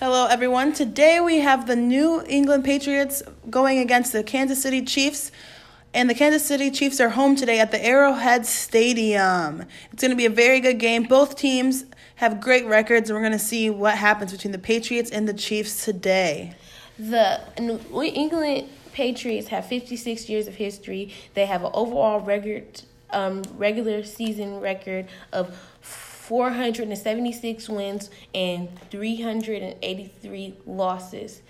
Hello, everyone. Today we have the New England Patriots going against the Kansas City Chiefs. And the Kansas City Chiefs are home today at the Arrowhead Stadium. It's going to be a very good game. Both teams have great records, and we're going to see what happens between the Patriots and the Chiefs today. The New England Patriots have 56 years of history. They have an overall record, um, regular season record of 476 wins and 383 losses.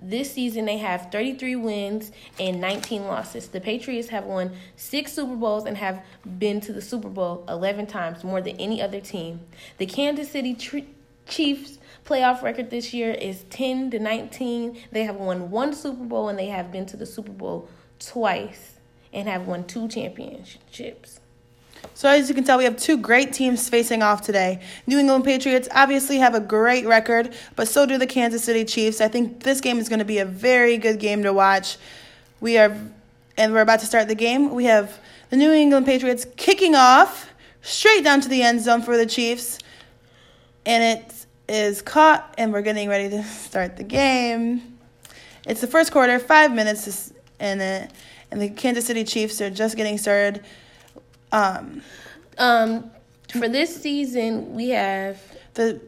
This season, they have 33 wins and 19 losses. The Patriots have won six Super Bowls and have been to the Super Bowl 11 times, more than any other team. The Kansas City Chiefs playoff record this year is 10 to 19. They have won one Super Bowl and they have been to the Super Bowl twice and have won two championships. So, as you can tell, we have two great teams facing off today. New England Patriots obviously have a great record, but so do the Kansas City Chiefs. I think this game is going to be a very good game to watch. We are, and we're about to start the game. We have the New England Patriots kicking off straight down to the end zone for the Chiefs, and it is caught, and we're getting ready to start the game. It's the first quarter, five minutes, and it, and the Kansas City Chiefs are just getting started. Um, um, for this season, we have the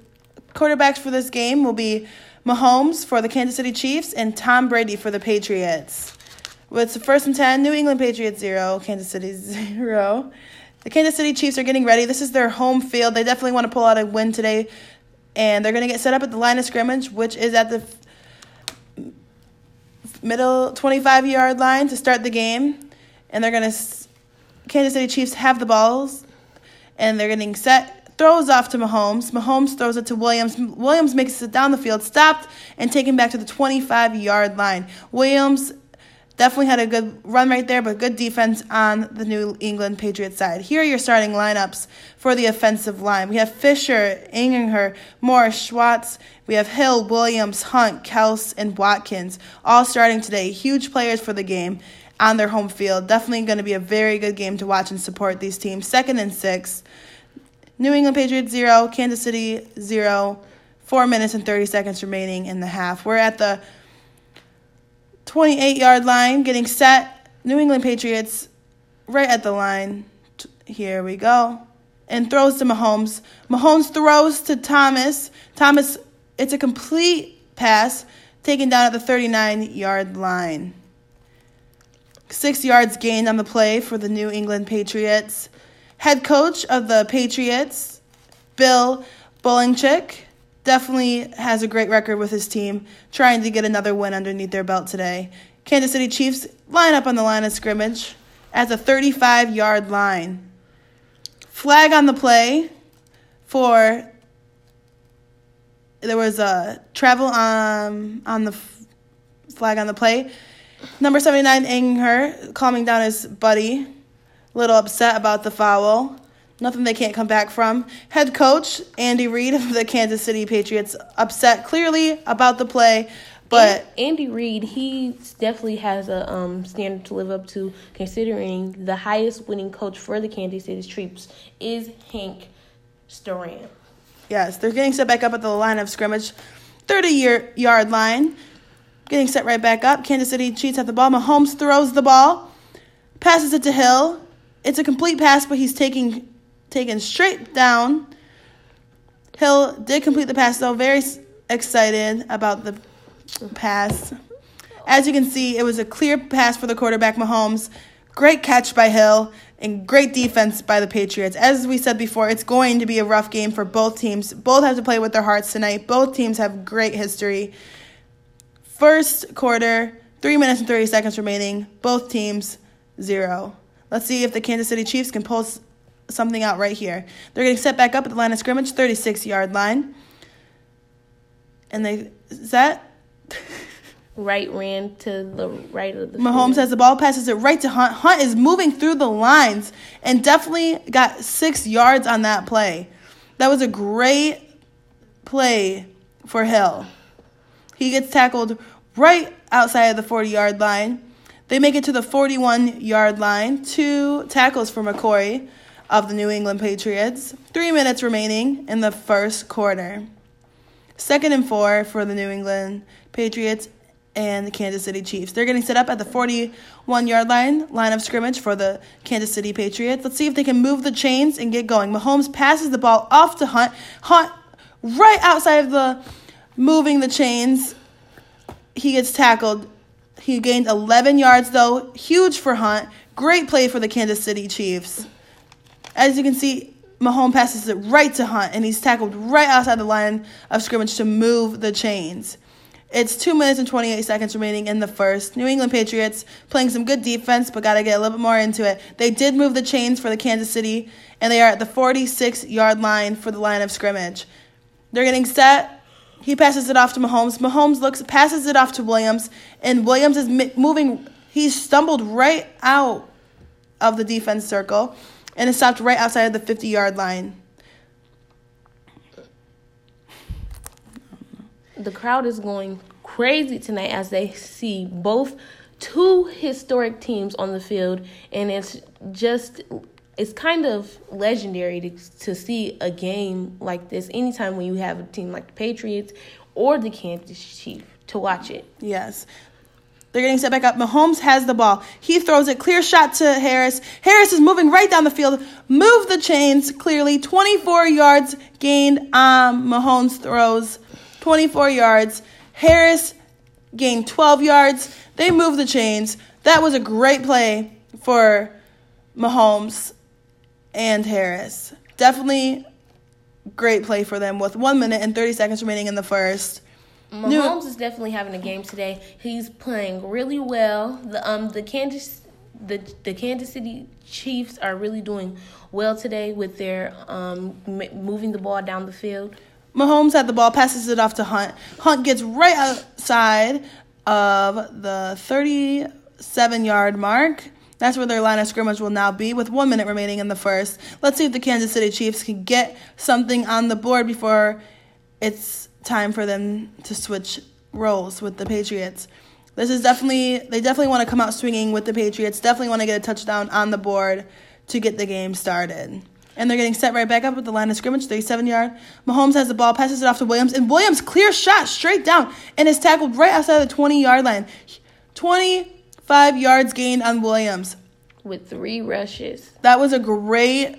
quarterbacks for this game will be Mahomes for the Kansas City Chiefs and Tom Brady for the Patriots. With the first and 10, New England Patriots 0, Kansas City 0. The Kansas City Chiefs are getting ready. This is their home field. They definitely want to pull out a win today. And they're going to get set up at the line of scrimmage, which is at the middle 25 yard line to start the game. And they're going to Kansas City Chiefs have the balls and they're getting set. Throws off to Mahomes. Mahomes throws it to Williams. Williams makes it down the field, stopped, and taken back to the 25 yard line. Williams definitely had a good run right there, but good defense on the New England Patriots side. Here are your starting lineups for the offensive line. We have Fisher, Ehinger, Morris, Schwartz. We have Hill, Williams, Hunt, Kels, and Watkins, all starting today. Huge players for the game on their home field. Definitely going to be a very good game to watch and support these teams. Second and six. New England Patriots zero, Kansas City zero. Four minutes and 30 seconds remaining in the half. We're at the 28 yard line, getting set. New England Patriots right at the line. Here we go. And throws to Mahomes. Mahomes throws to Thomas. Thomas, it's a complete pass taken down at the 39 yard line. Six yards gained on the play for the New England Patriots. Head coach of the Patriots, Bill Belichick, definitely has a great record with his team, trying to get another win underneath their belt today. Kansas City Chiefs line up on the line of scrimmage as a 35 yard line. Flag on the play for there was a travel um, on the flag on the play Number 79, Ehinger, calming down his buddy. A little upset about the foul. Nothing they can't come back from. Head coach Andy Reid of the Kansas City Patriots upset clearly about the play, but Andy Reid he definitely has a um, standard to live up to, considering the highest winning coach for the Kansas City Chiefs is Hank Stram. Yes, they're getting set back up at the line of scrimmage, 30 year yard line. Getting set right back up. Kansas City cheats at the ball. Mahomes throws the ball, passes it to Hill. It's a complete pass, but he's taking taken straight down. Hill did complete the pass, though. Very excited about the pass. As you can see, it was a clear pass for the quarterback, Mahomes. Great catch by Hill and great defense by the Patriots. As we said before, it's going to be a rough game for both teams. Both have to play with their hearts tonight. Both teams have great history. First quarter, three minutes and 30 seconds remaining. Both teams, zero. Let's see if the Kansas City Chiefs can pull something out right here. They're getting set back up at the line of scrimmage, 36 yard line. And they, set. right ran to the right of the Mahomes field. has the ball, passes it right to Hunt. Hunt is moving through the lines and definitely got six yards on that play. That was a great play for Hill. He gets tackled right outside of the 40 yard line. They make it to the 41 yard line. Two tackles for McCoy of the New England Patriots. Three minutes remaining in the first quarter. Second and four for the New England Patriots and the Kansas City Chiefs. They're getting set up at the 41 yard line, line of scrimmage for the Kansas City Patriots. Let's see if they can move the chains and get going. Mahomes passes the ball off to Hunt. Hunt right outside of the moving the chains. He gets tackled. He gained 11 yards though. Huge for Hunt. Great play for the Kansas City Chiefs. As you can see, Mahomes passes it right to Hunt, and he's tackled right outside the line of scrimmage to move the chains. It's two minutes and 28 seconds remaining in the first. New England Patriots playing some good defense, but got to get a little bit more into it. They did move the chains for the Kansas City, and they are at the 46 yard line for the line of scrimmage. They're getting set. He passes it off to Mahomes. Mahomes looks, passes it off to Williams, and Williams is moving. He's stumbled right out of the defense circle and it stopped right outside of the 50 yard line. the crowd is going crazy tonight as they see both two historic teams on the field and it's just it's kind of legendary to, to see a game like this anytime when you have a team like the Patriots or the Kansas Chiefs to watch it. Yes. They're getting set back up. Mahomes has the ball. He throws it. Clear shot to Harris. Harris is moving right down the field. Move the chains clearly. 24 yards gained. Um, Mahomes throws 24 yards. Harris gained 12 yards. They move the chains. That was a great play for Mahomes and Harris. Definitely great play for them with one minute and 30 seconds remaining in the first. Mahomes New- is definitely having a game today. He's playing really well. The um the Kansas the the Kansas City Chiefs are really doing well today with their um m- moving the ball down the field. Mahomes had the ball, passes it off to Hunt. Hunt gets right outside of the 37 yard mark. That's where their line of scrimmage will now be with one minute remaining in the first. Let's see if the Kansas City Chiefs can get something on the board before it's time for them to switch roles with the Patriots. This is definitely, they definitely want to come out swinging with the Patriots, definitely want to get a touchdown on the board to get the game started and they're getting set right back up with the line of scrimmage, 37 yard. Mahomes has the ball, passes it off to Williams, and Williams clear shot straight down and is tackled right outside the 20 yard line. 25 yards gained on Williams. With three rushes. That was a great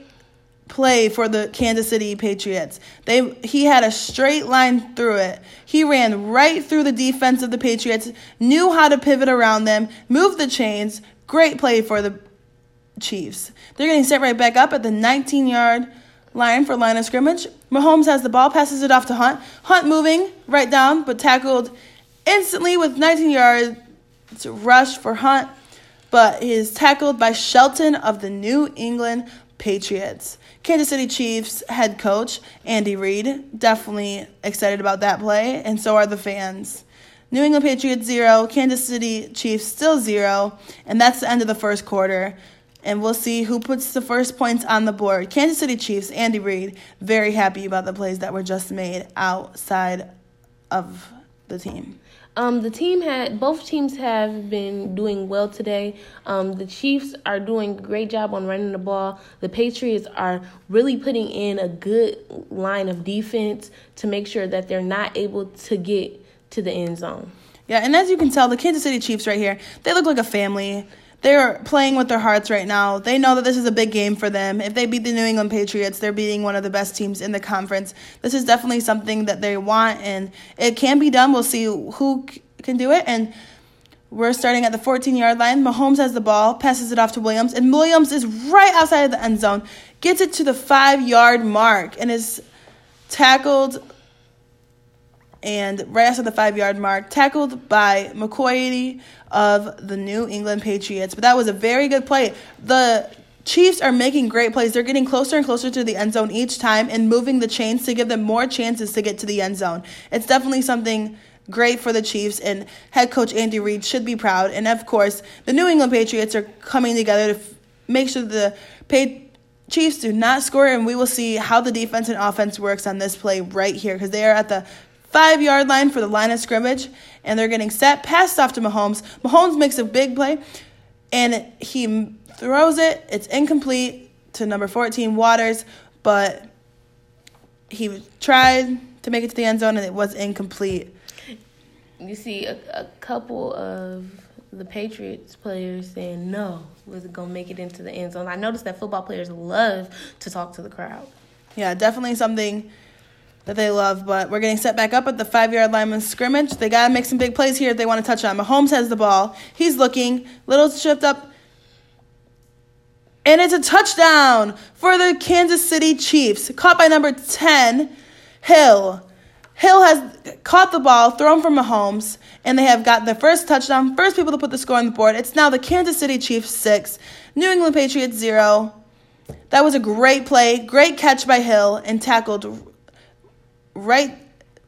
play for the Kansas City Patriots. They he had a straight line through it. He ran right through the defense of the Patriots, knew how to pivot around them, move the chains. Great play for the Chiefs. They're getting set right back up at the 19 yard line for line of scrimmage. Mahomes has the ball, passes it off to Hunt. Hunt moving right down, but tackled instantly with 19 yards rush for Hunt, but he is tackled by Shelton of the New England Patriots. Kansas City Chiefs head coach Andy Reid definitely excited about that play, and so are the fans. New England Patriots zero, Kansas City Chiefs still zero, and that's the end of the first quarter and we'll see who puts the first points on the board. Kansas City Chiefs, Andy Reid, very happy about the plays that were just made outside of the team. Um, the team had both teams have been doing well today. Um, the Chiefs are doing a great job on running the ball. The Patriots are really putting in a good line of defense to make sure that they're not able to get to the end zone. Yeah, and as you can tell, the Kansas City Chiefs right here, they look like a family they're playing with their hearts right now. They know that this is a big game for them. If they beat the New England Patriots, they're beating one of the best teams in the conference. This is definitely something that they want, and it can be done. We'll see who can do it. And we're starting at the 14 yard line. Mahomes has the ball, passes it off to Williams, and Williams is right outside of the end zone, gets it to the five yard mark, and is tackled and right after the five yard mark, tackled by McCoy of the New England Patriots. But that was a very good play. The Chiefs are making great plays. They're getting closer and closer to the end zone each time and moving the chains to give them more chances to get to the end zone. It's definitely something great for the Chiefs, and head coach Andy Reid should be proud. And of course, the New England Patriots are coming together to f- make sure the Chiefs do not score, and we will see how the defense and offense works on this play right here because they are at the five yard line for the line of scrimmage, and they're getting set, passed off to Mahomes. Mahomes makes a big play, and he throws it. It's incomplete to number 14, Waters, but he tried to make it to the end zone, and it was incomplete. You see a, a couple of the Patriots players saying no, was it gonna make it into the end zone? I noticed that football players love to talk to the crowd. Yeah, definitely something that they love, but we're getting set back up at the five yard line of scrimmage. They got to make some big plays here if they want to touch on. Mahomes has the ball. He's looking. Little shift up. And it's a touchdown for the Kansas City Chiefs. Caught by number 10, Hill. Hill has caught the ball, thrown from Mahomes, and they have got the first touchdown. First people to put the score on the board. It's now the Kansas City Chiefs 6, New England Patriots 0. That was a great play, great catch by Hill, and tackled right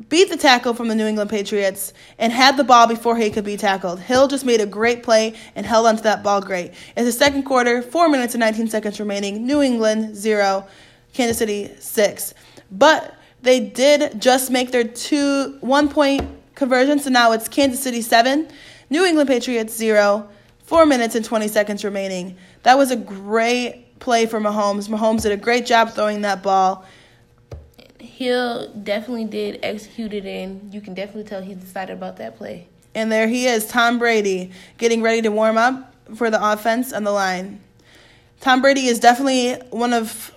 beat the tackle from the New England Patriots and had the ball before he could be tackled. Hill just made a great play and held onto that ball great. In the second quarter, 4 minutes and 19 seconds remaining, New England 0, Kansas City 6. But they did just make their two one point conversion, so now it's Kansas City 7, New England Patriots 0, 4 minutes and 20 seconds remaining. That was a great play for Mahomes. Mahomes did a great job throwing that ball. Hill definitely did execute it, and you can definitely tell he's excited about that play. And there he is, Tom Brady, getting ready to warm up for the offense on the line. Tom Brady is definitely one of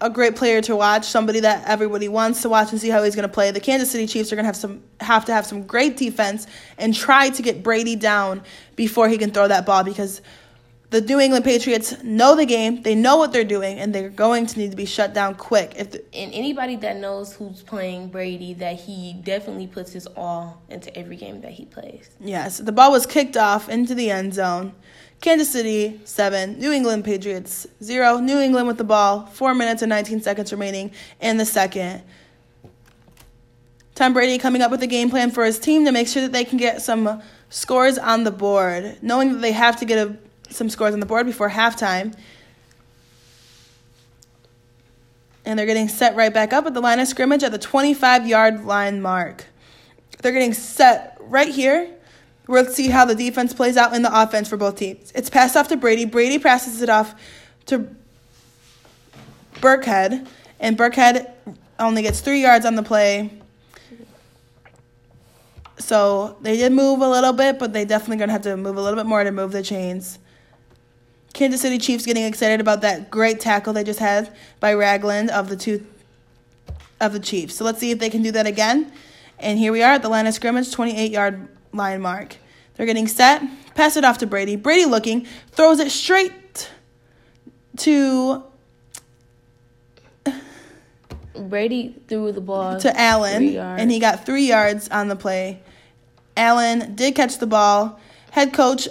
a great player to watch, somebody that everybody wants to watch and see how he's going to play. The Kansas City Chiefs are going to have some have to have some great defense and try to get Brady down before he can throw that ball because the New England Patriots know the game, they know what they're doing, and they're going to need to be shut down quick. If the, and anybody that knows who's playing Brady, that he definitely puts his all into every game that he plays. Yes, the ball was kicked off into the end zone. Kansas City seven, New England Patriots zero. New England with the ball, four minutes and 19 seconds remaining in the second. Tom Brady coming up with a game plan for his team to make sure that they can get some scores on the board, knowing that they have to get a some scores on the board before halftime. And they're getting set right back up at the line of scrimmage at the 25 yard line mark. They're getting set right here. We'll see how the defense plays out in the offense for both teams. It's passed off to Brady. Brady passes it off to Burkhead. And Burkhead only gets three yards on the play. So they did move a little bit, but they definitely to have to move a little bit more to move the chains. Kansas City Chiefs getting excited about that great tackle they just had by Ragland of the two of the Chiefs. So let's see if they can do that again. And here we are at the line of scrimmage, 28 yard line mark. They're getting set. Pass it off to Brady. Brady looking, throws it straight to Brady threw the ball to Allen, and he got three yards on the play. Allen did catch the ball. Head coach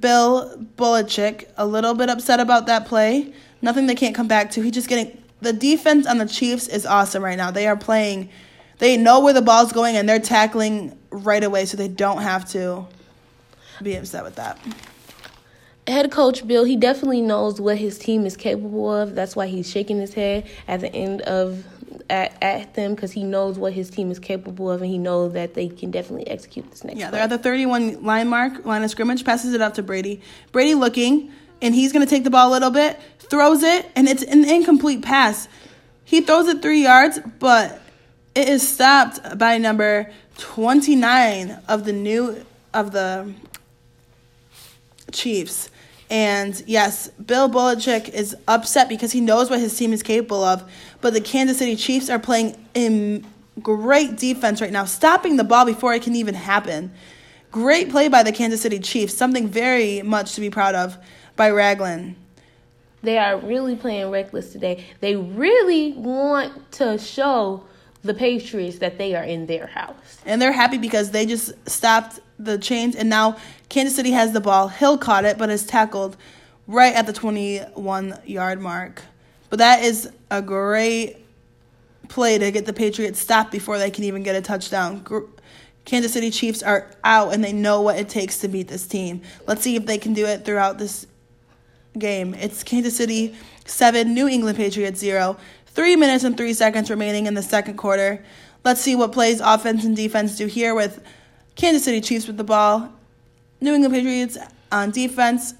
Bill Belichick a little bit upset about that play. Nothing they can't come back to. He just getting the defense on the Chiefs is awesome right now. They are playing. They know where the ball's going and they're tackling right away, so they don't have to be upset with that. Head coach Bill, he definitely knows what his team is capable of. That's why he's shaking his head at the end of at, at them because he knows what his team is capable of and he knows that they can definitely execute this next. Yeah, play. they're at the 31 line mark, line of scrimmage, passes it out to Brady. Brady looking, and he's going to take the ball a little bit, throws it, and it's an incomplete pass. He throws it three yards, but it is stopped by number 29 of the new of the Chiefs. And yes, Bill Belichick is upset because he knows what his team is capable of. But the Kansas City Chiefs are playing in great defense right now, stopping the ball before it can even happen. Great play by the Kansas City Chiefs, something very much to be proud of by Ragland. They are really playing reckless today. They really want to show the Patriots that they are in their house. And they're happy because they just stopped the chains, and now Kansas City has the ball. Hill caught it, but is tackled right at the 21 yard mark. But that is a great play to get the Patriots stopped before they can even get a touchdown. Kansas City Chiefs are out and they know what it takes to beat this team. Let's see if they can do it throughout this game. It's Kansas City 7, New England Patriots 0. Three minutes and three seconds remaining in the second quarter. Let's see what plays offense and defense do here with Kansas City Chiefs with the ball. New England Patriots on defense.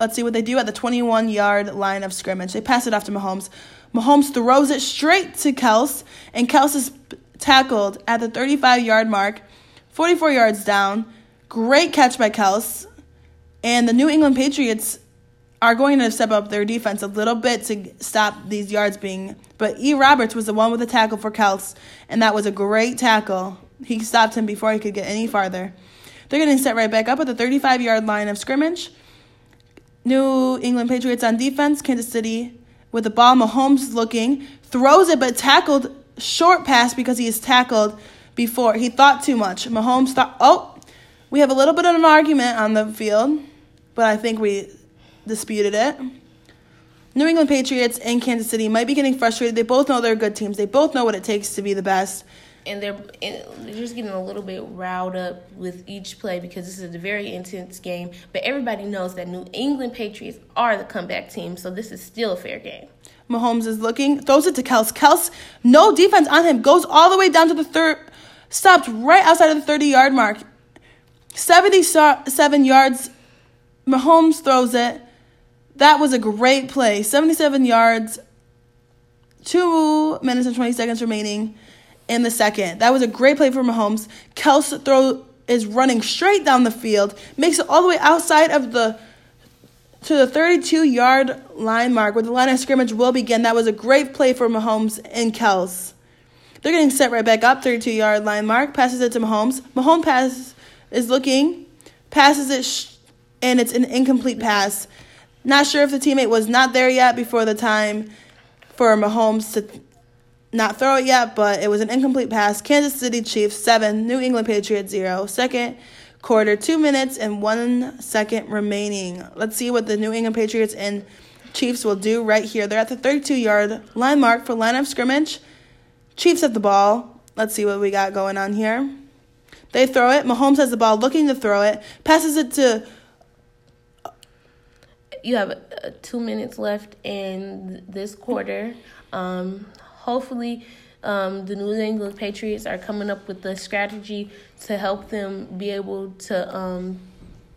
Let's see what they do at the 21 yard line of scrimmage. They pass it off to Mahomes. Mahomes throws it straight to Kels, and Kels is tackled at the 35 yard mark, 44 yards down. Great catch by Kels. And the New England Patriots are going to step up their defense a little bit to stop these yards being. But E. Roberts was the one with the tackle for Kels, and that was a great tackle. He stopped him before he could get any farther. They're getting set right back up at the 35 yard line of scrimmage. New England Patriots on defense. Kansas City with the ball. Mahomes looking, throws it, but tackled short pass because he is tackled before. He thought too much. Mahomes thought, oh, we have a little bit of an argument on the field, but I think we disputed it. New England Patriots and Kansas City might be getting frustrated. They both know they're good teams. They both know what it takes to be the best. And they're, they're just getting a little bit riled up with each play because this is a very intense game. But everybody knows that New England Patriots are the comeback team, so this is still a fair game. Mahomes is looking, throws it to Kels. Kels, no defense on him, goes all the way down to the third, stopped right outside of the 30 yard mark. 77 yards. Mahomes throws it. That was a great play. 77 yards, two minutes and 20 seconds remaining in the second. That was a great play for Mahomes. Kels throw is running straight down the field, makes it all the way outside of the to the 32 yard line mark where the line of scrimmage will begin. That was a great play for Mahomes and Kels. They're getting set right back up, 32 yard line mark, passes it to Mahomes. Mahomes pass is looking, passes it, sh- and it's an incomplete pass. Not sure if the teammate was not there yet before the time for Mahomes to not throw it yet, but it was an incomplete pass. Kansas City Chiefs 7, New England Patriots 0. Second quarter, 2 minutes and 1 second remaining. Let's see what the New England Patriots and Chiefs will do right here. They're at the 32 yard line mark for line of scrimmage. Chiefs have the ball. Let's see what we got going on here. They throw it. Mahomes has the ball, looking to throw it. Passes it to you have uh, two minutes left in this quarter. Um, hopefully, um, the New England Patriots are coming up with a strategy to help them be able to um,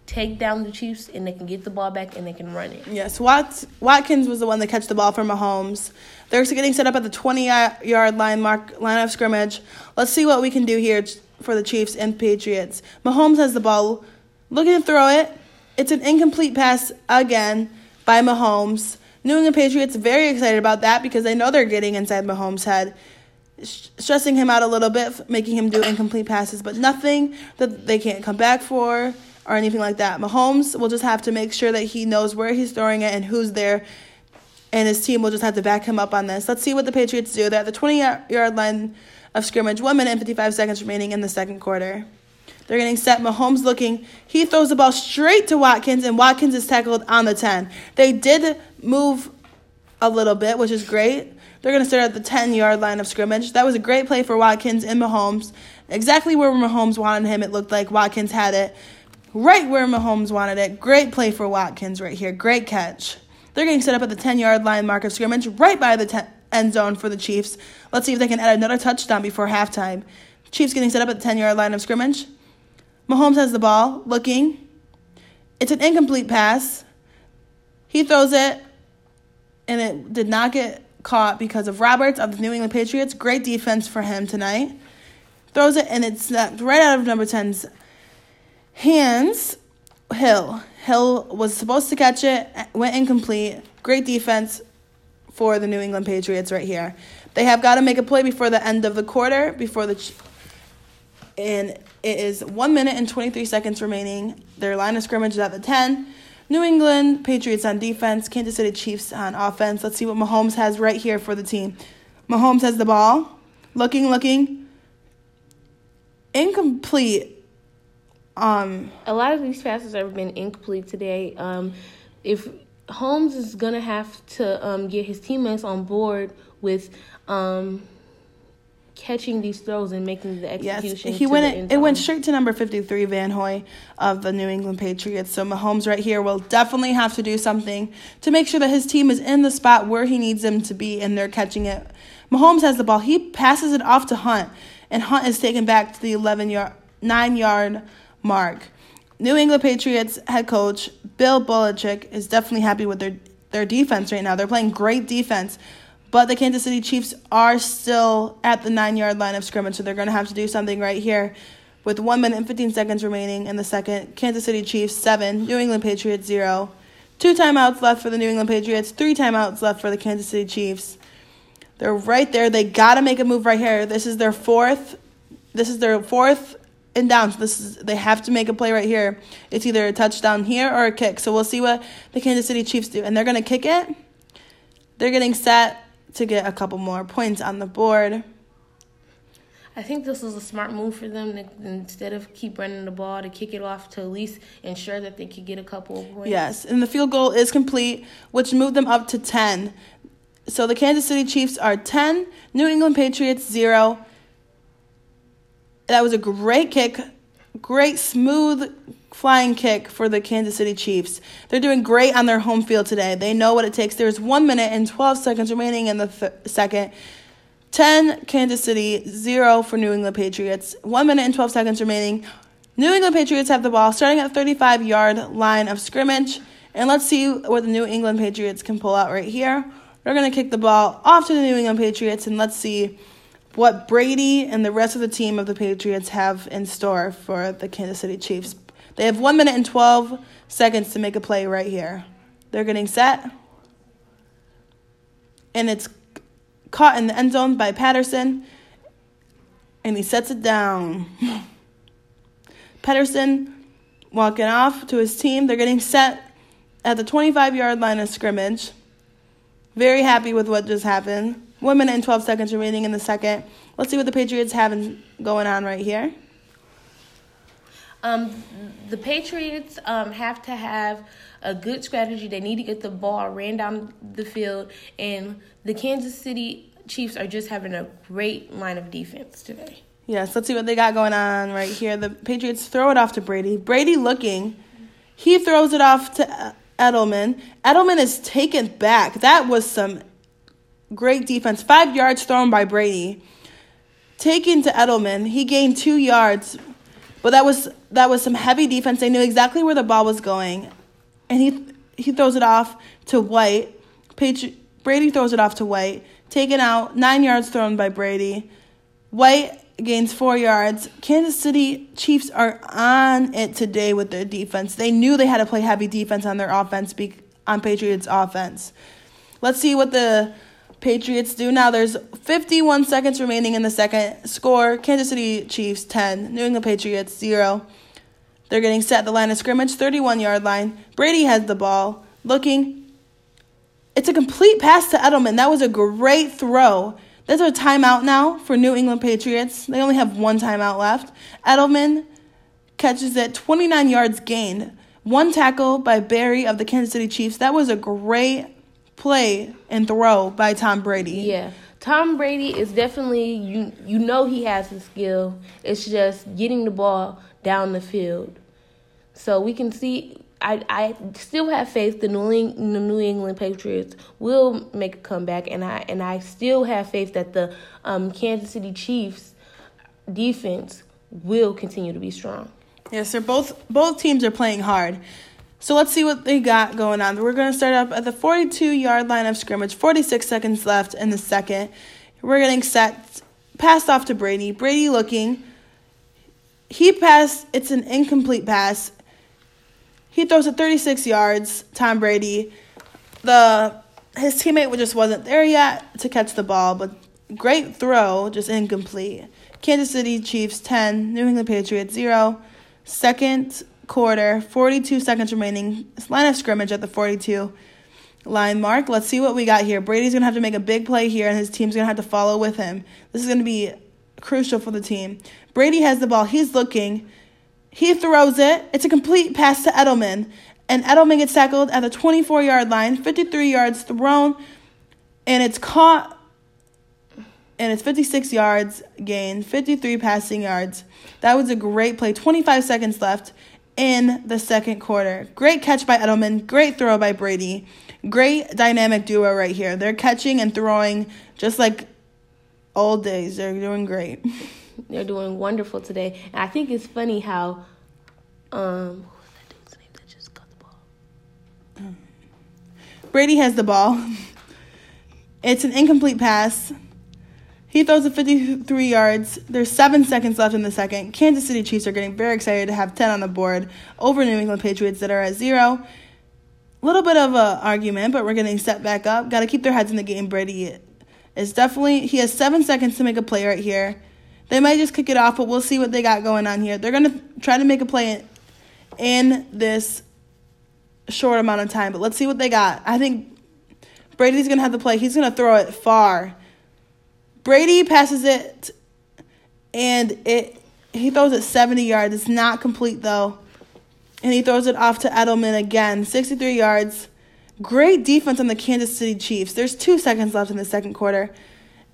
take down the Chiefs and they can get the ball back and they can run it. Yes, Wat- Watkins was the one that catch the ball for Mahomes. They're getting set up at the 20 yard line mark line of scrimmage. Let's see what we can do here for the Chiefs and Patriots. Mahomes has the ball, looking to throw it. It's an incomplete pass again by Mahomes. New England Patriots very excited about that because they know they're getting inside Mahomes' head, stressing him out a little bit, making him do incomplete passes, but nothing that they can't come back for or anything like that. Mahomes will just have to make sure that he knows where he's throwing it and who's there, and his team will just have to back him up on this. Let's see what the Patriots do. They're at the 20 yard line of scrimmage, 1 minute and 55 seconds remaining in the second quarter. They're getting set. Mahomes looking. He throws the ball straight to Watkins, and Watkins is tackled on the 10. They did move a little bit, which is great. They're going to start at the 10 yard line of scrimmage. That was a great play for Watkins and Mahomes. Exactly where Mahomes wanted him. It looked like Watkins had it right where Mahomes wanted it. Great play for Watkins right here. Great catch. They're getting set up at the 10 yard line mark of scrimmage, right by the 10 end zone for the Chiefs. Let's see if they can add another touchdown before halftime. Chiefs getting set up at the 10 yard line of scrimmage. Mahomes has the ball, looking. It's an incomplete pass. He throws it, and it did not get caught because of Roberts of the New England Patriots. Great defense for him tonight. Throws it, and it's snapped right out of number 10's hands. Hill. Hill was supposed to catch it, went incomplete. Great defense for the New England Patriots right here. They have got to make a play before the end of the quarter, before the and it is one minute and 23 seconds remaining. Their line of scrimmage is at the 10. New England Patriots on defense, Kansas City Chiefs on offense. Let's see what Mahomes has right here for the team. Mahomes has the ball. Looking, looking. Incomplete. Um, a lot of these passes have been incomplete today. Um, if Holmes is gonna have to um, get his teammates on board with um, catching these throws and making the execution. Yes, he went. It went straight to number fifty-three, Van Noy of the New England Patriots. So Mahomes right here will definitely have to do something to make sure that his team is in the spot where he needs them to be, and they're catching it. Mahomes has the ball. He passes it off to Hunt, and Hunt is taken back to the eleven yard, nine yard mark. New England Patriots head coach Bill Belichick is definitely happy with their their defense right now. They're playing great defense. But the Kansas City Chiefs are still at the nine yard line of scrimmage, so they're going to have to do something right here. With one minute and 15 seconds remaining in the second, Kansas City Chiefs seven, New England Patriots zero. Two timeouts left for the New England Patriots, three timeouts left for the Kansas City Chiefs. They're right there. They got to make a move right here. This is their fourth. This is their fourth and down. So this is they have to make a play right here. It's either a touchdown here or a kick. So we'll see what the Kansas City Chiefs do. And they're going to kick it. They're getting set to get a couple more points on the board. I think this was a smart move for them to, instead of keep running the ball to kick it off to at least ensure that they could get a couple of points. Yes, and the field goal is complete, which moved them up to 10. So the Kansas City Chiefs are 10, New England Patriots 0. That was a great kick, great smooth flying kick for the Kansas City Chiefs. They're doing great on their home field today. They know what it takes. There's 1 minute and 12 seconds remaining in the th- second. 10 Kansas City, 0 for New England Patriots. 1 minute and 12 seconds remaining. New England Patriots have the ball starting at 35 yard line of scrimmage. And let's see what the New England Patriots can pull out right here. They're going to kick the ball off to the New England Patriots and let's see what Brady and the rest of the team of the Patriots have in store for the Kansas City Chiefs. They have 1 minute and 12 seconds to make a play right here. They're getting set. And it's caught in the end zone by Patterson, and he sets it down. Patterson walking off to his team. They're getting set at the 25 yard line of scrimmage. Very happy with what just happened. One minute and 12 seconds remaining in the second. Let's see what the Patriots have going on right here. Um, the Patriots um, have to have a good strategy. They need to get the ball ran down the field, and the Kansas City Chiefs are just having a great line of defense today. Yes, let's see what they got going on right here. The Patriots throw it off to Brady. Brady looking. He throws it off to Edelman. Edelman is taken back. That was some great defense. Five yards thrown by Brady. Taken to Edelman. He gained two yards. But that was that was some heavy defense. They knew exactly where the ball was going. And he he throws it off to White. Patri- Brady throws it off to White. Taken out, nine yards thrown by Brady. White gains four yards. Kansas City Chiefs are on it today with their defense. They knew they had to play heavy defense on their offense, on Patriots' offense. Let's see what the Patriots do now. There's 51 seconds remaining in the second. Score Kansas City Chiefs 10, New England Patriots 0. They're getting set the line of scrimmage, 31 yard line. Brady has the ball, looking. It's a complete pass to Edelman. That was a great throw. There's a timeout now for New England Patriots. They only have one timeout left. Edelman catches it, 29 yards gained. One tackle by Berry of the Kansas City Chiefs. That was a great play and throw by Tom Brady. Yeah. Tom Brady is definitely you you know he has the skill. It's just getting the ball down the field. So we can see I, I still have faith the New, England, the New England Patriots will make a comeback, and I and I still have faith that the um, Kansas City Chiefs defense will continue to be strong. Yes, they're both both teams are playing hard. So let's see what they got going on. We're going to start up at the 42 yard line of scrimmage. 46 seconds left in the second. We're getting set, passed off to Brady. Brady looking. He passed. It's an incomplete pass. He throws it 36 yards. Tom Brady, the his teammate just wasn't there yet to catch the ball, but great throw, just incomplete. Kansas City Chiefs 10, New England Patriots 0. Second quarter, 42 seconds remaining. Line of scrimmage at the 42 line mark. Let's see what we got here. Brady's going to have to make a big play here, and his team's going to have to follow with him. This is going to be crucial for the team. Brady has the ball. He's looking. He throws it. It's a complete pass to Edelman. And Edelman gets tackled at the 24 yard line, 53 yards thrown, and it's caught. And it's 56 yards gained, 53 passing yards. That was a great play. 25 seconds left in the second quarter. Great catch by Edelman. Great throw by Brady. Great dynamic duo right here. They're catching and throwing just like old days. They're doing great. They're doing wonderful today. And I think it's funny how um what that dude's name that just got the ball? Brady has the ball. It's an incomplete pass. He throws it 53 yards. There's seven seconds left in the second. Kansas City Chiefs are getting very excited to have 10 on the board over New England Patriots that are at zero. A little bit of a argument, but we're getting set back up. Got to keep their heads in the game. Brady is definitely he has seven seconds to make a play right here. They might just kick it off, but we'll see what they got going on here. They're gonna try to make a play in this short amount of time, but let's see what they got. I think Brady's gonna have the play. He's gonna throw it far. Brady passes it, and it he throws it 70 yards. It's not complete though, and he throws it off to Edelman again, 63 yards. Great defense on the Kansas City Chiefs. There's two seconds left in the second quarter,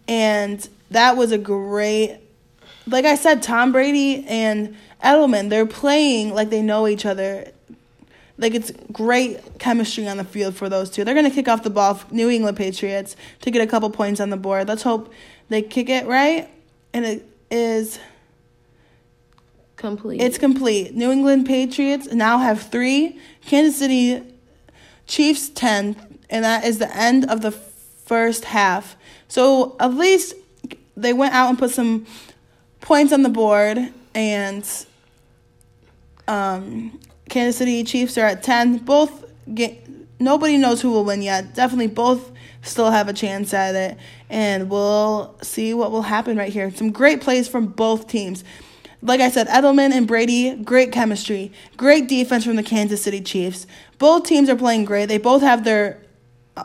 and that was a great. Like I said, Tom Brady and Edelman, they're playing like they know each other. Like it's great chemistry on the field for those two. They're going to kick off the ball, New England Patriots, to get a couple points on the board. Let's hope they kick it right, and it is complete. It's complete. New England Patriots now have three. Kansas City Chiefs ten, and that is the end of the first half. So at least they went out and put some points on the board, and um, Kansas City Chiefs are at 10. Both get, nobody knows who will win yet. Definitely both still have a chance at it and we'll see what will happen right here. Some great plays from both teams. Like I said, Edelman and Brady, great chemistry. Great defense from the Kansas City Chiefs. Both teams are playing great. They both have their uh,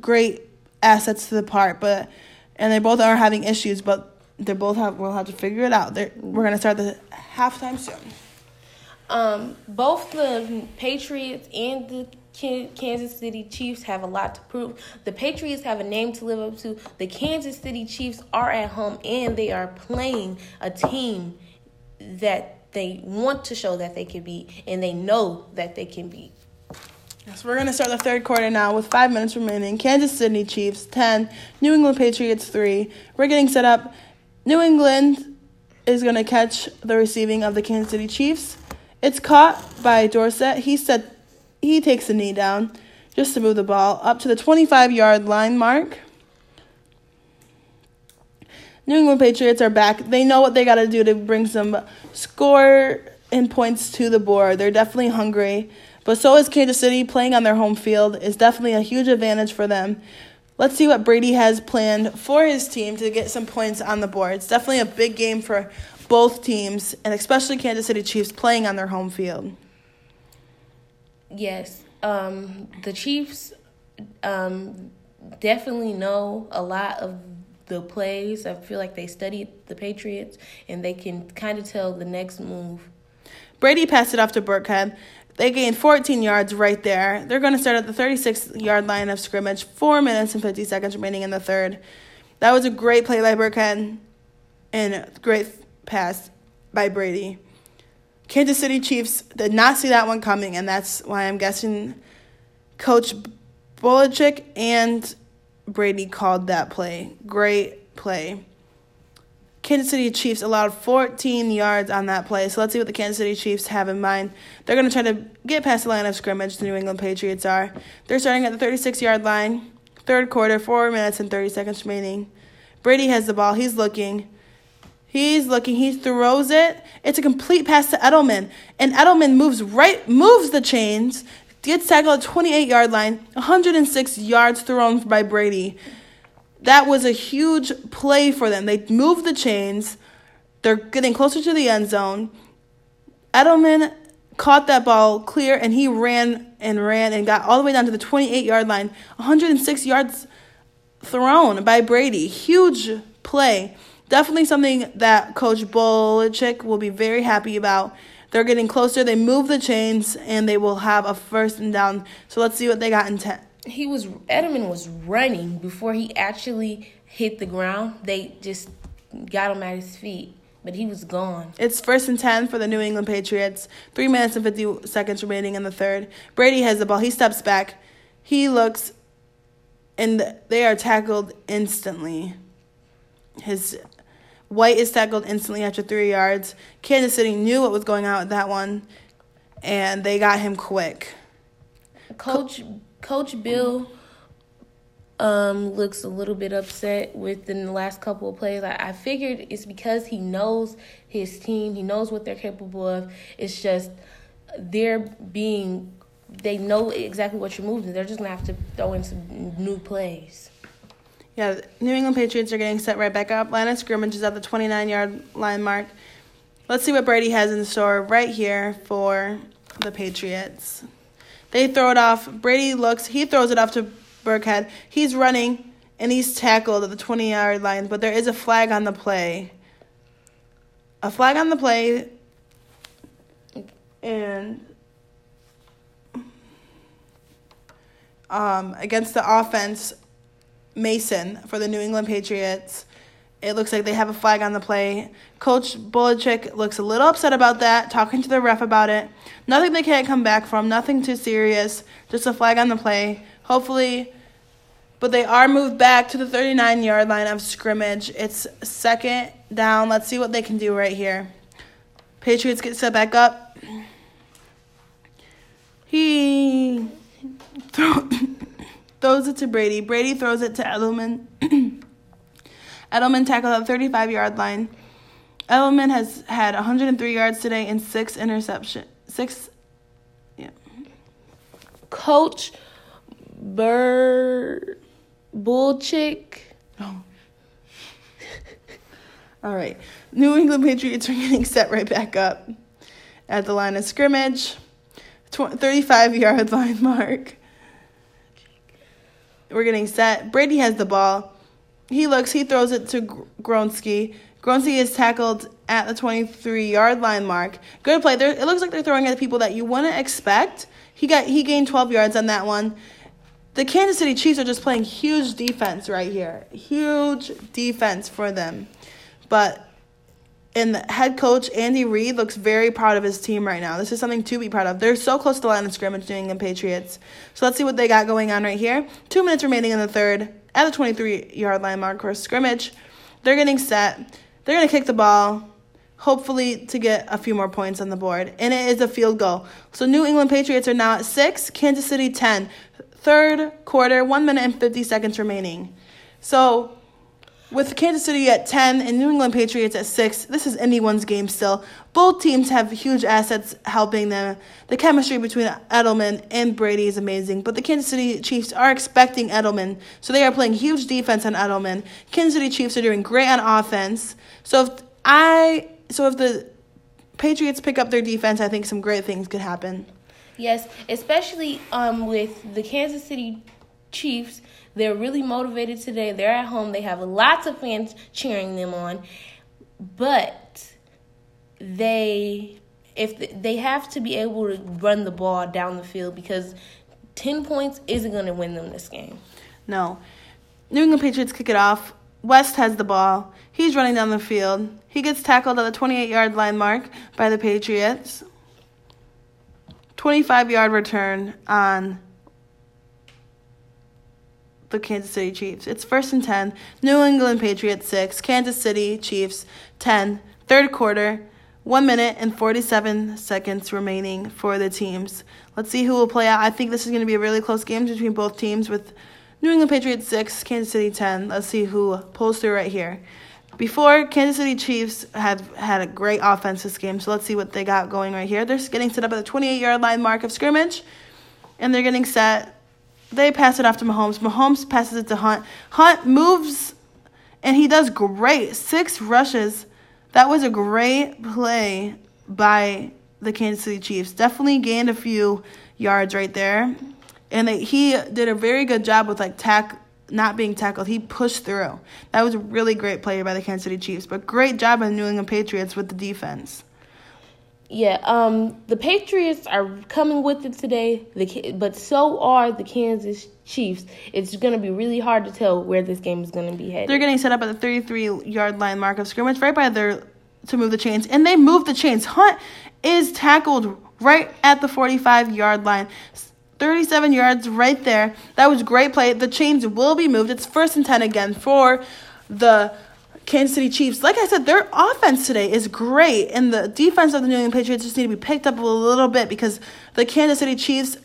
great assets to the part, but and they both are having issues, but they both have we'll have to figure it out. They're, we're gonna start the halftime soon. Um, both the Patriots and the Kansas City Chiefs have a lot to prove. The Patriots have a name to live up to. The Kansas City Chiefs are at home and they are playing a team that they want to show that they can be and they know that they can be. Yes, we're going to start the third quarter now with five minutes remaining. Kansas City Chiefs 10, New England Patriots 3. We're getting set up. New England is going to catch the receiving of the Kansas City Chiefs. It's caught by Dorsett. He said he takes the knee down just to move the ball up to the 25 yard line mark. New England Patriots are back. They know what they got to do to bring some score and points to the board. They're definitely hungry. But so is Kansas City playing on their home field is definitely a huge advantage for them. Let's see what Brady has planned for his team to get some points on the board. It's definitely a big game for both teams, and especially Kansas City Chiefs playing on their home field. Yes, um, the Chiefs um, definitely know a lot of the plays. I feel like they studied the Patriots, and they can kind of tell the next move. Brady passed it off to Burkhead. They gained 14 yards right there. They're going to start at the 36 yard line of scrimmage. Four minutes and 50 seconds remaining in the third. That was a great play by Burkhead and great pass by Brady. Kansas City Chiefs did not see that one coming, and that's why I'm guessing Coach Belichick and Brady called that play. Great play. Kansas City Chiefs allowed 14 yards on that play. So let's see what the Kansas City Chiefs have in mind. They're going to try to get past the line of scrimmage. The New England Patriots are. They're starting at the 36 yard line. Third quarter, four minutes and 30 seconds remaining. Brady has the ball. He's looking. He's looking. He throws it. It's a complete pass to Edelman, and Edelman moves right, moves the chains, gets tackled at 28 yard line, 106 yards thrown by Brady. That was a huge play for them. They moved the chains. They're getting closer to the end zone. Edelman caught that ball clear, and he ran and ran and got all the way down to the 28 yard line. 106 yards thrown by Brady. Huge play definitely something that Coach Belichick will be very happy about. They're getting closer. They move the chains, and they will have a first and down. So let's see what they got in ten. He was Edelman was running before he actually hit the ground. They just got him at his feet, but he was gone. It's first and ten for the New England Patriots. Three minutes and fifty seconds remaining in the third. Brady has the ball. He steps back. He looks, and they are tackled instantly. His White is tackled instantly after three yards. Kansas City knew what was going on with that one, and they got him quick. Coach Coach Bill um, looks a little bit upset within the last couple of plays. I, I figured it's because he knows his team, he knows what they're capable of. It's just they're being, they know exactly what you're moving. They're just gonna have to throw in some new plays. Yeah, New England Patriots are getting set right back up. Line of scrimmage is at the 29 yard line mark. Let's see what Brady has in store right here for the Patriots. They throw it off. Brady looks, he throws it off to Burkhead. He's running and he's tackled at the 20 yard line, but there is a flag on the play. A flag on the play. And um, against the offense, Mason for the New England Patriots. It looks like they have a flag on the play. Coach Belichick looks a little upset about that, talking to the ref about it. Nothing they can't come back from, nothing too serious, just a flag on the play. Hopefully, but they are moved back to the 39 yard line of scrimmage. It's second down. Let's see what they can do right here. Patriots get set back up. He throws it to Brady. Brady throws it to Edelman. Edelman tackled at the 35 yard line. Edelman has had 103 yards today and six interception. Six. Yeah. Coach Burr Bullchick. Oh. All right. New England Patriots are getting set right back up at the line of scrimmage. 35 yard line mark. We're getting set. Brady has the ball. He looks, he throws it to Gronsky. Gronsky is tackled at the 23 yard line mark. Good play. There, it looks like they're throwing at people that you wouldn't expect. He got he gained 12 yards on that one. The Kansas City Chiefs are just playing huge defense right here. Huge defense for them. But and the head coach Andy Reid looks very proud of his team right now. This is something to be proud of. They're so close to the line of scrimmage, New England Patriots. So let's see what they got going on right here. Two minutes remaining in the third at the 23 yard line mark for scrimmage. They're getting set. They're going to kick the ball, hopefully to get a few more points on the board. And it is a field goal. So New England Patriots are now at six, Kansas City 10. Third quarter, one minute and 50 seconds remaining. So with Kansas City at 10 and New England Patriots at 6, this is anyone's game still. Both teams have huge assets helping them. The chemistry between Edelman and Brady is amazing, but the Kansas City Chiefs are expecting Edelman, so they are playing huge defense on Edelman. Kansas City Chiefs are doing great on offense. So if I so if the Patriots pick up their defense, I think some great things could happen. Yes, especially um, with the Kansas City Chiefs they're really motivated today. They're at home. They have lots of fans cheering them on. But they if they have to be able to run the ball down the field because 10 points isn't going to win them this game. No. New England Patriots kick it off. West has the ball. He's running down the field. He gets tackled at the 28 yard line mark by the Patriots. 25 yard return on the Kansas City Chiefs. It's first and 10. New England Patriots 6. Kansas City Chiefs 10. Third quarter. 1 minute and 47 seconds remaining for the teams. Let's see who will play out. I think this is going to be a really close game between both teams with New England Patriots 6, Kansas City 10. Let's see who pulls through right here. Before, Kansas City Chiefs have had a great offense this game, so let's see what they got going right here. They're getting set up at the 28 yard line mark of scrimmage, and they're getting set they pass it off to Mahomes. Mahomes passes it to Hunt. Hunt moves and he does great. Six rushes. That was a great play by the Kansas City Chiefs. Definitely gained a few yards right there. And they, he did a very good job with like tack not being tackled. He pushed through. That was a really great play by the Kansas City Chiefs. But great job by the New England Patriots with the defense. Yeah, um, the Patriots are coming with it today, the, but so are the Kansas Chiefs. It's going to be really hard to tell where this game is going to be headed. They're getting set up at the 33 yard line mark of scrimmage, right by their to move the chains, and they move the chains. Hunt is tackled right at the 45 yard line. 37 yards right there. That was great play. The chains will be moved. It's first and 10 again for the Kansas City Chiefs, like I said, their offense today is great, and the defense of the New England Patriots just need to be picked up a little bit because the Kansas City Chiefs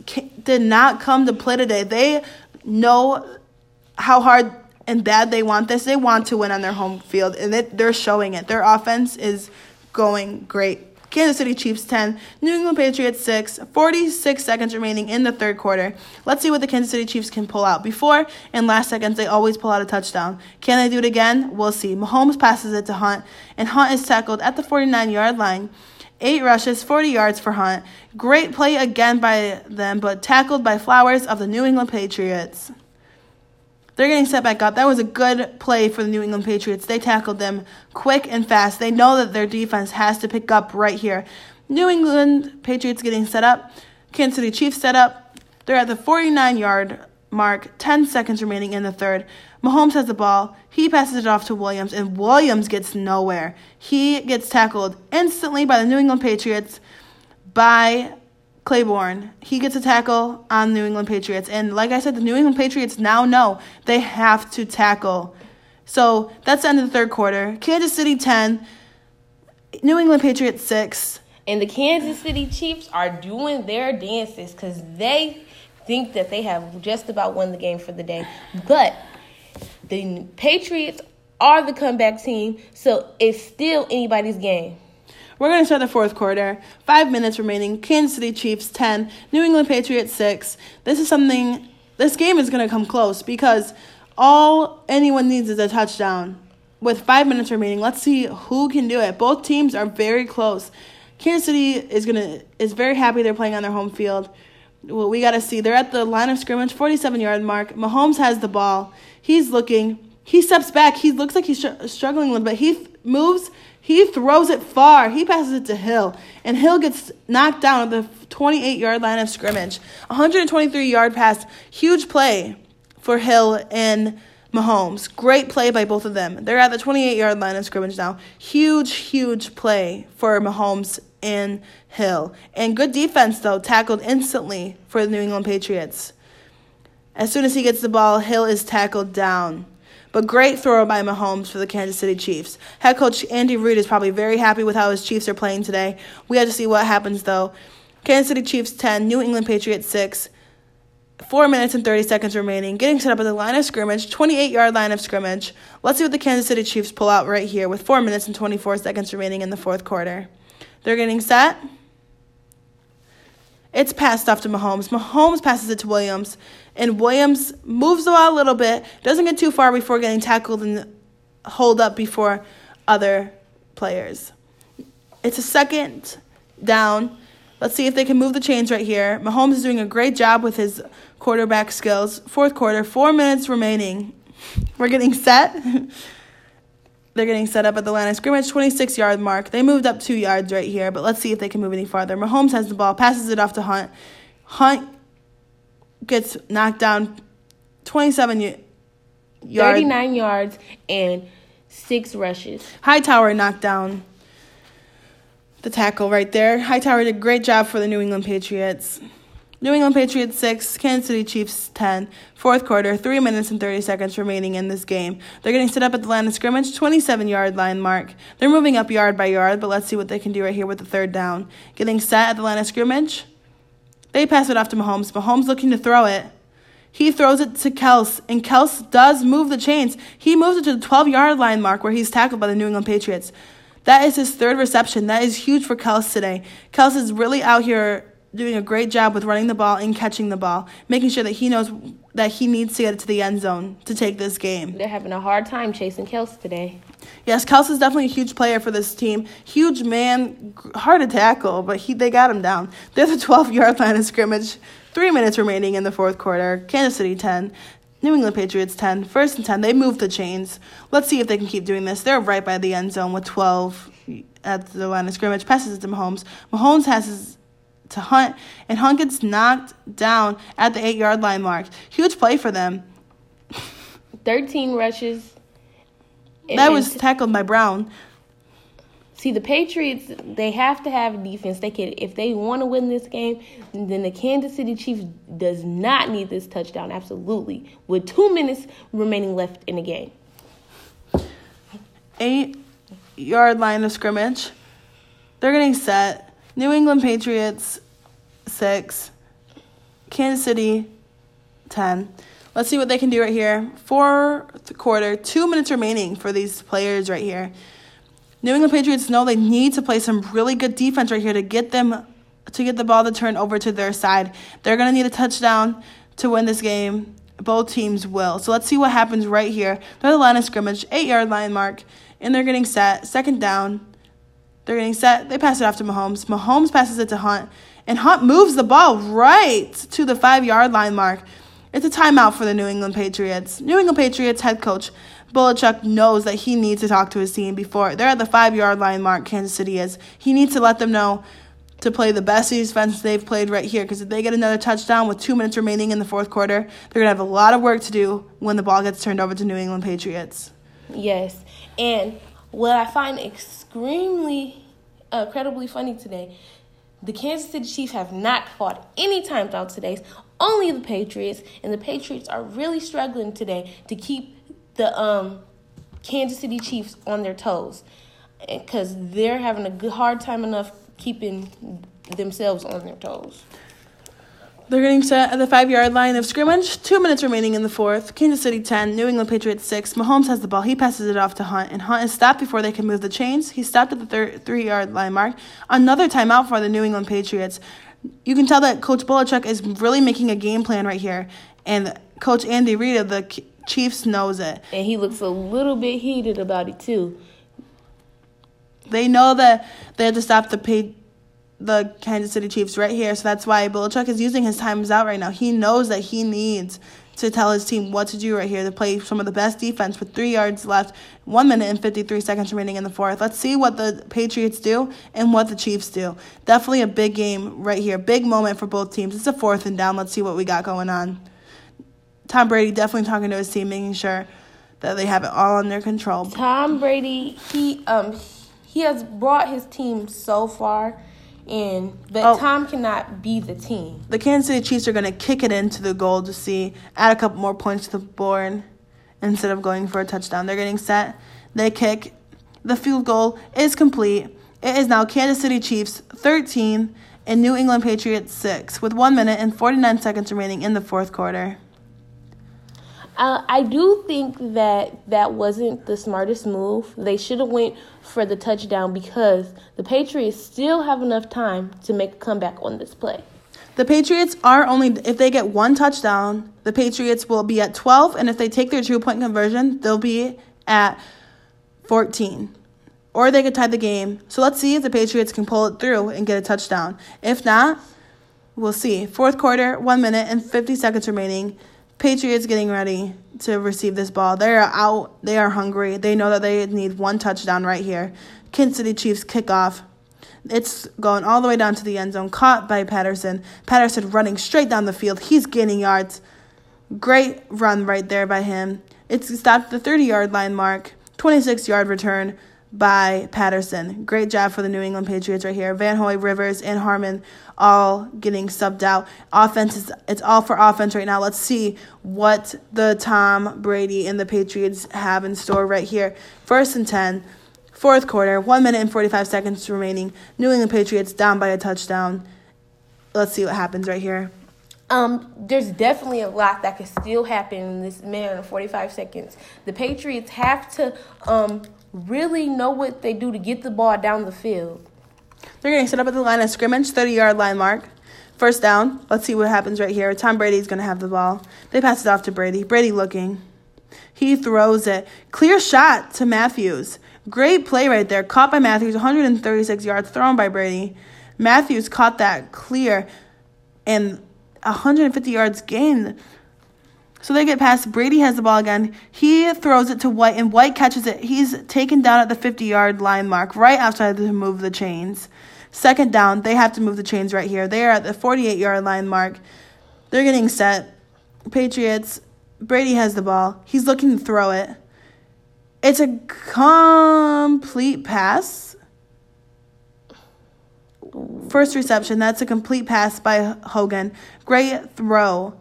did not come to play today. They know how hard and bad they want this. They want to win on their home field, and they're showing it. Their offense is going great. Kansas City Chiefs 10, New England Patriots 6, 46 seconds remaining in the third quarter. Let's see what the Kansas City Chiefs can pull out. Before and last seconds, they always pull out a touchdown. Can they do it again? We'll see. Mahomes passes it to Hunt, and Hunt is tackled at the 49 yard line. Eight rushes, 40 yards for Hunt. Great play again by them, but tackled by Flowers of the New England Patriots. They're getting set back up. That was a good play for the New England Patriots. They tackled them quick and fast. They know that their defense has to pick up right here. New England Patriots getting set up. Kansas City Chiefs set up. They're at the 49 yard mark, 10 seconds remaining in the third. Mahomes has the ball. He passes it off to Williams, and Williams gets nowhere. He gets tackled instantly by the New England Patriots by Claiborne. He gets a tackle on New England Patriots. And like I said, the New England Patriots now know they have to tackle. So that's the end of the third quarter. Kansas City 10, New England Patriots 6. And the Kansas City Chiefs are doing their dances because they think that they have just about won the game for the day. But the Patriots are the comeback team, so it's still anybody's game. We're going to start the fourth quarter. Five minutes remaining. Kansas City Chiefs 10, New England Patriots 6. This is something, this game is going to come close because all anyone needs is a touchdown. With five minutes remaining, let's see who can do it. Both teams are very close. Kansas City is gonna is very happy they're playing on their home field. Well, we got to see. They're at the line of scrimmage, 47 yard mark. Mahomes has the ball. He's looking. He steps back. He looks like he's str- struggling a little bit. He moves he throws it far. He passes it to Hill, and Hill gets knocked down at the 28 yard line of scrimmage. 123 yard pass. Huge play for Hill and Mahomes. Great play by both of them. They're at the 28 yard line of scrimmage now. Huge, huge play for Mahomes and Hill. And good defense, though, tackled instantly for the New England Patriots. As soon as he gets the ball, Hill is tackled down. But great throw by Mahomes for the Kansas City Chiefs. Head coach Andy Reid is probably very happy with how his Chiefs are playing today. We have to see what happens though. Kansas City Chiefs 10, New England Patriots 6. 4 minutes and 30 seconds remaining. Getting set up at the line of scrimmage, 28 yard line of scrimmage. Let's see what the Kansas City Chiefs pull out right here with 4 minutes and 24 seconds remaining in the fourth quarter. They're getting set. It's passed off to Mahomes. Mahomes passes it to Williams, and Williams moves the ball a little bit, doesn't get too far before getting tackled and hold up before other players. It's a second down. Let's see if they can move the chains right here. Mahomes is doing a great job with his quarterback skills. Fourth quarter, four minutes remaining. We're getting set. They're getting set up at the line of scrimmage, 26 yard mark. They moved up two yards right here, but let's see if they can move any farther. Mahomes has the ball, passes it off to Hunt. Hunt gets knocked down 27 y- yards. 39 yards and six rushes. Hightower knocked down the tackle right there. Hightower did a great job for the New England Patriots. New England Patriots 6, Kansas City Chiefs 10. Fourth quarter, 3 minutes and 30 seconds remaining in this game. They're getting set up at the line of scrimmage, 27 yard line mark. They're moving up yard by yard, but let's see what they can do right here with the third down. Getting set at the line of scrimmage. They pass it off to Mahomes. Mahomes looking to throw it. He throws it to Kels, and Kels does move the chains. He moves it to the 12 yard line mark where he's tackled by the New England Patriots. That is his third reception. That is huge for Kels today. Kels is really out here doing a great job with running the ball and catching the ball, making sure that he knows that he needs to get it to the end zone to take this game. They're having a hard time chasing Kels today. Yes, Kels is definitely a huge player for this team. Huge man, hard to tackle, but he they got him down. They're the 12 yard line of scrimmage. Three minutes remaining in the fourth quarter. Kansas City 10. New England Patriots 10. First and 10. They move the chains. Let's see if they can keep doing this. They're right by the end zone with 12 at the line of scrimmage. Passes it to Mahomes. Mahomes has his to Hunt, and Hunt gets knocked down at the eight yard line mark. Huge play for them. 13 rushes. That was tackled by Brown. See the Patriots, they have to have a defense. They can if they want to win this game, then the Kansas City Chiefs does not need this touchdown absolutely. With 2 minutes remaining left in the game. 8 yard line of scrimmage. They're getting set. New England Patriots 6, Kansas City 10. Let's see what they can do right here. Fourth quarter, two minutes remaining for these players right here. New England Patriots know they need to play some really good defense right here to get them to get the ball to turn over to their side. They're gonna need a touchdown to win this game. Both teams will. So let's see what happens right here. They're the line of scrimmage, eight yard line mark, and they're getting set. Second down. They're getting set. They pass it off to Mahomes. Mahomes passes it to Hunt, and Hunt moves the ball right to the five yard line mark. It's a timeout for the New England Patriots. New England Patriots head coach Belichick knows that he needs to talk to his team before they're at the five yard line mark. Kansas City is. He needs to let them know to play the best defense they've played right here. Because if they get another touchdown with two minutes remaining in the fourth quarter, they're gonna have a lot of work to do when the ball gets turned over to New England Patriots. Yes, and what I find extremely, uh, incredibly funny today, the Kansas City Chiefs have not fought any times out today. Only the Patriots, and the Patriots are really struggling today to keep the um, Kansas City Chiefs on their toes because they're having a hard time enough keeping themselves on their toes. They're getting set at the five yard line of scrimmage. Two minutes remaining in the fourth. Kansas City 10, New England Patriots 6. Mahomes has the ball. He passes it off to Hunt, and Hunt is stopped before they can move the chains. He stopped at the thir- three yard line mark. Another timeout for the New England Patriots. You can tell that Coach Belichick is really making a game plan right here, and Coach Andy Reid of the Chiefs knows it. And he looks a little bit heated about it, too. They know that they have to stop the pay, the Kansas City Chiefs right here, so that's why Belichick is using his times out right now. He knows that he needs to tell his team what to do right here to play some of the best defense with three yards left, one minute and 53 seconds remaining in the fourth. Let's see what the Patriots do and what the Chiefs do. Definitely a big game right here, big moment for both teams. It's a fourth and down. Let's see what we got going on. Tom Brady definitely talking to his team, making sure that they have it all under control. Tom Brady, he um he has brought his team so far and but oh, Tom cannot be the team. The Kansas City Chiefs are going to kick it into the goal to see add a couple more points to the board instead of going for a touchdown. They're getting set. They kick. The field goal is complete. It is now Kansas City Chiefs 13 and New England Patriots 6 with 1 minute and 49 seconds remaining in the fourth quarter. Uh, I do think that that wasn't the smartest move. They should have went for the touchdown because the Patriots still have enough time to make a comeback on this play. The Patriots are only if they get one touchdown, the Patriots will be at 12 and if they take their two-point conversion, they'll be at 14. Or they could tie the game. So let's see if the Patriots can pull it through and get a touchdown. If not, we'll see. Fourth quarter, 1 minute and 50 seconds remaining. Patriots getting ready to receive this ball. They are out. They are hungry. They know that they need one touchdown right here. Kansas City Chiefs kickoff. It's going all the way down to the end zone, caught by Patterson. Patterson running straight down the field. He's gaining yards. Great run right there by him. It's stopped the 30 yard line mark. 26 yard return by Patterson. Great job for the New England Patriots right here. Van Noy, Rivers, and Harmon all getting subbed out. Offense is it's all for offense right now. Let's see what the Tom Brady and the Patriots have in store right here. First and 10, fourth quarter, 1 minute and 45 seconds remaining. New England Patriots down by a touchdown. Let's see what happens right here. Um, there's definitely a lot that could still happen in this minute and 45 seconds. The Patriots have to um, really know what they do to get the ball down the field. They're getting set up at the line of scrimmage, 30 yard line mark. First down. Let's see what happens right here. Tom Brady's going to have the ball. They pass it off to Brady. Brady looking. He throws it. Clear shot to Matthews. Great play right there. Caught by Matthews. 136 yards thrown by Brady. Matthews caught that clear and 150 yards gained. So they get past. Brady has the ball again. He throws it to White, and White catches it. He's taken down at the 50 yard line mark, right outside to move the chains. Second down, they have to move the chains right here. They are at the 48 yard line mark. They're getting set. Patriots, Brady has the ball. He's looking to throw it. It's a complete pass. First reception, that's a complete pass by Hogan. Great throw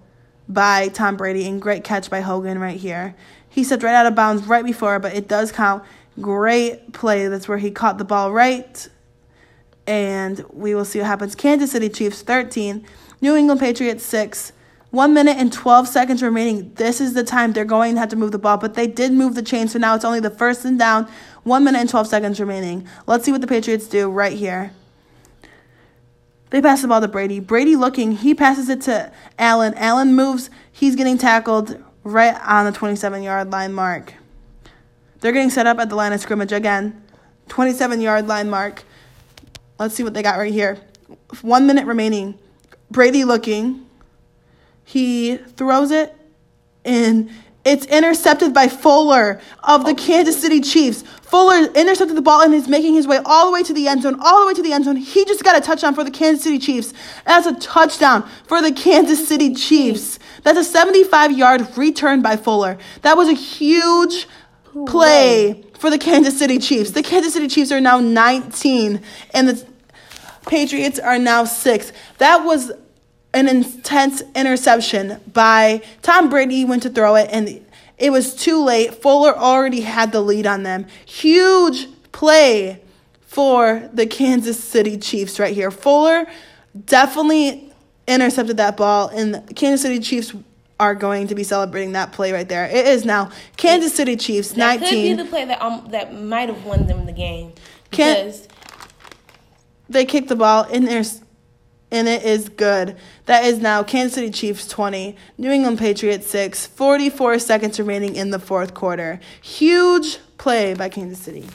by Tom Brady and great catch by Hogan right here. He stepped right out of bounds right before, but it does count. Great play. That's where he caught the ball right. And we will see what happens. Kansas City Chiefs 13, New England Patriots 6 One minute and 12 seconds remaining. This is the time they're going to have to move the ball, but they did move the chain, so now it's only the first and down. One minute and 12 seconds remaining. Let's see what the Patriots do right here. They pass the ball to Brady. Brady looking, he passes it to Allen. Allen moves, he's getting tackled right on the 27 yard line mark. They're getting set up at the line of scrimmage again. 27 yard line mark. Let's see what they got right here. One minute remaining. Brady looking. He throws it and it's intercepted by Fuller of the Kansas City Chiefs. Fuller intercepted the ball and is making his way all the way to the end zone, all the way to the end zone. He just got a touchdown for the Kansas City Chiefs. That's a touchdown for the Kansas City Chiefs. That's a 75 yard return by Fuller. That was a huge play for the Kansas City Chiefs. The Kansas City Chiefs are now 19 and the Patriots are now 6. That was an intense interception by Tom Brady went to throw it and it was too late. Fuller already had the lead on them. Huge play for the Kansas City Chiefs right here. Fuller definitely intercepted that ball and the Kansas City Chiefs are going to be celebrating that play right there. It is now Kansas City Chiefs That 19 could be the play that um, that might have won them the game. Can't- Because they kicked the ball in there and it is good. That is now Kansas City Chiefs 20, New England Patriots 6, 44 seconds remaining in the fourth quarter. Huge play by Kansas City.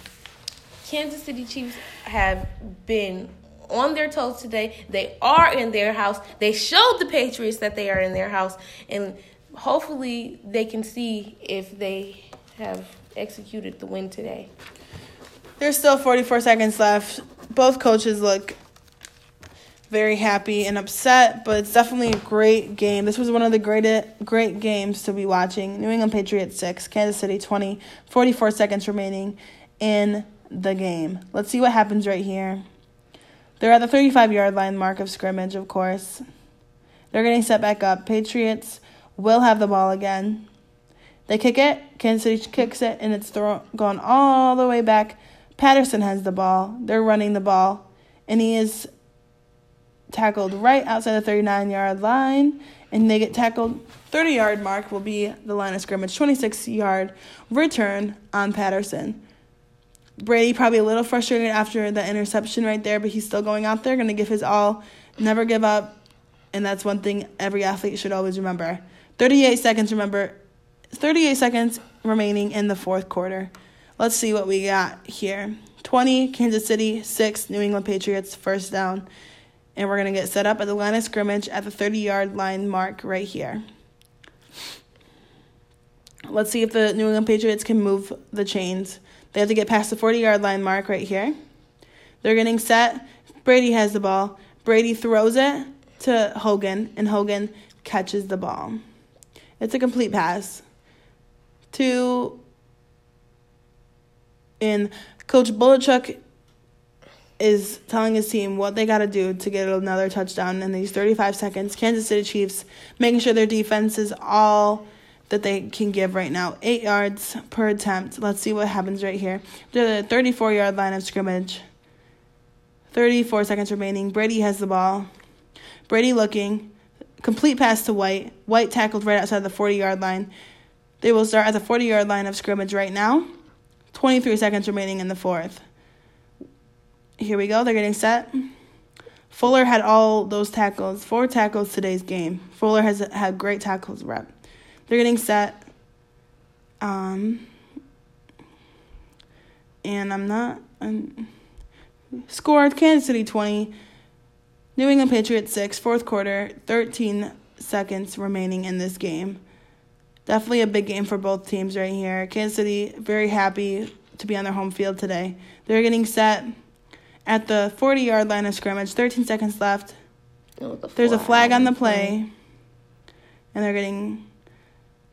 Kansas City Chiefs have been on their toes today. They are in their house. They showed the Patriots that they are in their house, and hopefully they can see if they have executed the win today. There's still 44 seconds left. Both coaches look very happy and upset, but it's definitely a great game. This was one of the great great games to be watching. New England Patriots 6, Kansas City 20, 44 seconds remaining in the game. Let's see what happens right here. They're at the 35 yard line mark of scrimmage, of course. They're getting set back up. Patriots will have the ball again. They kick it. Kansas City kicks it, and it's thrown gone all the way back. Patterson has the ball. They're running the ball, and he is tackled right outside the 39 yard line, and they get tackled. 30 yard mark will be the line of scrimmage. 26 yard return on Patterson. Brady probably a little frustrated after the interception right there, but he's still going out there, going to give his all, never give up, and that's one thing every athlete should always remember. 38 seconds, remember, 38 seconds remaining in the fourth quarter. Let's see what we got here. 20, Kansas City, 6, New England Patriots, first down. And we're going to get set up at the line of scrimmage at the 30 yard line mark right here. Let's see if the New England Patriots can move the chains. They have to get past the 40 yard line mark right here. They're getting set. Brady has the ball. Brady throws it to Hogan, and Hogan catches the ball. It's a complete pass to. And Coach Belichick is telling his team what they got to do to get another touchdown in these 35 seconds. Kansas City Chiefs making sure their defense is all that they can give right now. Eight yards per attempt. Let's see what happens right here. The 34 yard line of scrimmage. 34 seconds remaining. Brady has the ball. Brady looking. Complete pass to White. White tackled right outside the 40 yard line. They will start at the 40 yard line of scrimmage right now. 23 seconds remaining in the fourth. Here we go. They're getting set. Fuller had all those tackles, four tackles today's game. Fuller has had great tackles rep. They're getting set. Um, and I'm not. I'm, scored Kansas City 20, New England Patriots 6, fourth quarter, 13 seconds remaining in this game. Definitely a big game for both teams right here. Kansas City very happy to be on their home field today. They're getting set at the 40 yard line of scrimmage, 13 seconds left. Oh, There's a flag on the play, and they're getting.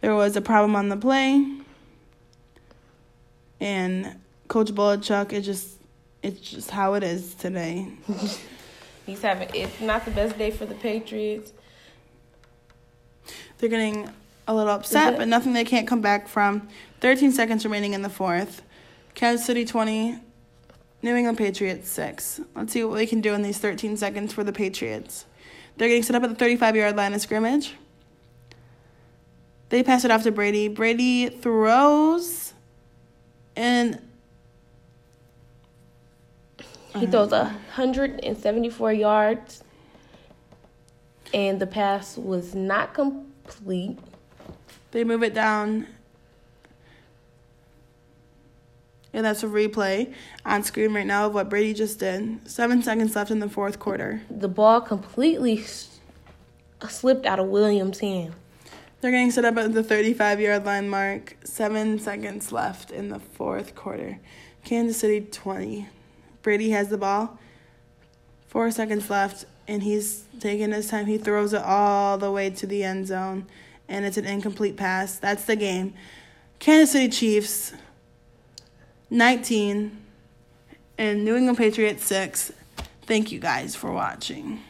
There was a problem on the play, and Coach Belichick, it just, it's just how it is today. He's having it's not the best day for the Patriots. They're getting a little upset, but nothing they can't come back from. 13 seconds remaining in the fourth. Kansas City 20, New England Patriots 6. Let's see what we can do in these 13 seconds for the Patriots. They're getting set up at the 35 yard line of scrimmage. They pass it off to Brady. Brady throws and He throws a hundred and seventy-four yards, and the pass was not complete. they move it down. And that's a replay on screen right now of what Brady just did. Seven seconds left in the fourth quarter. The ball completely slipped out of Williams' hand. They're getting set up at the 35 yard line mark. Seven seconds left in the fourth quarter. Kansas City 20. Brady has the ball. Four seconds left, and he's taking his time. He throws it all the way to the end zone, and it's an incomplete pass. That's the game. Kansas City Chiefs 19 and New England Patriots 6. Thank you guys for watching.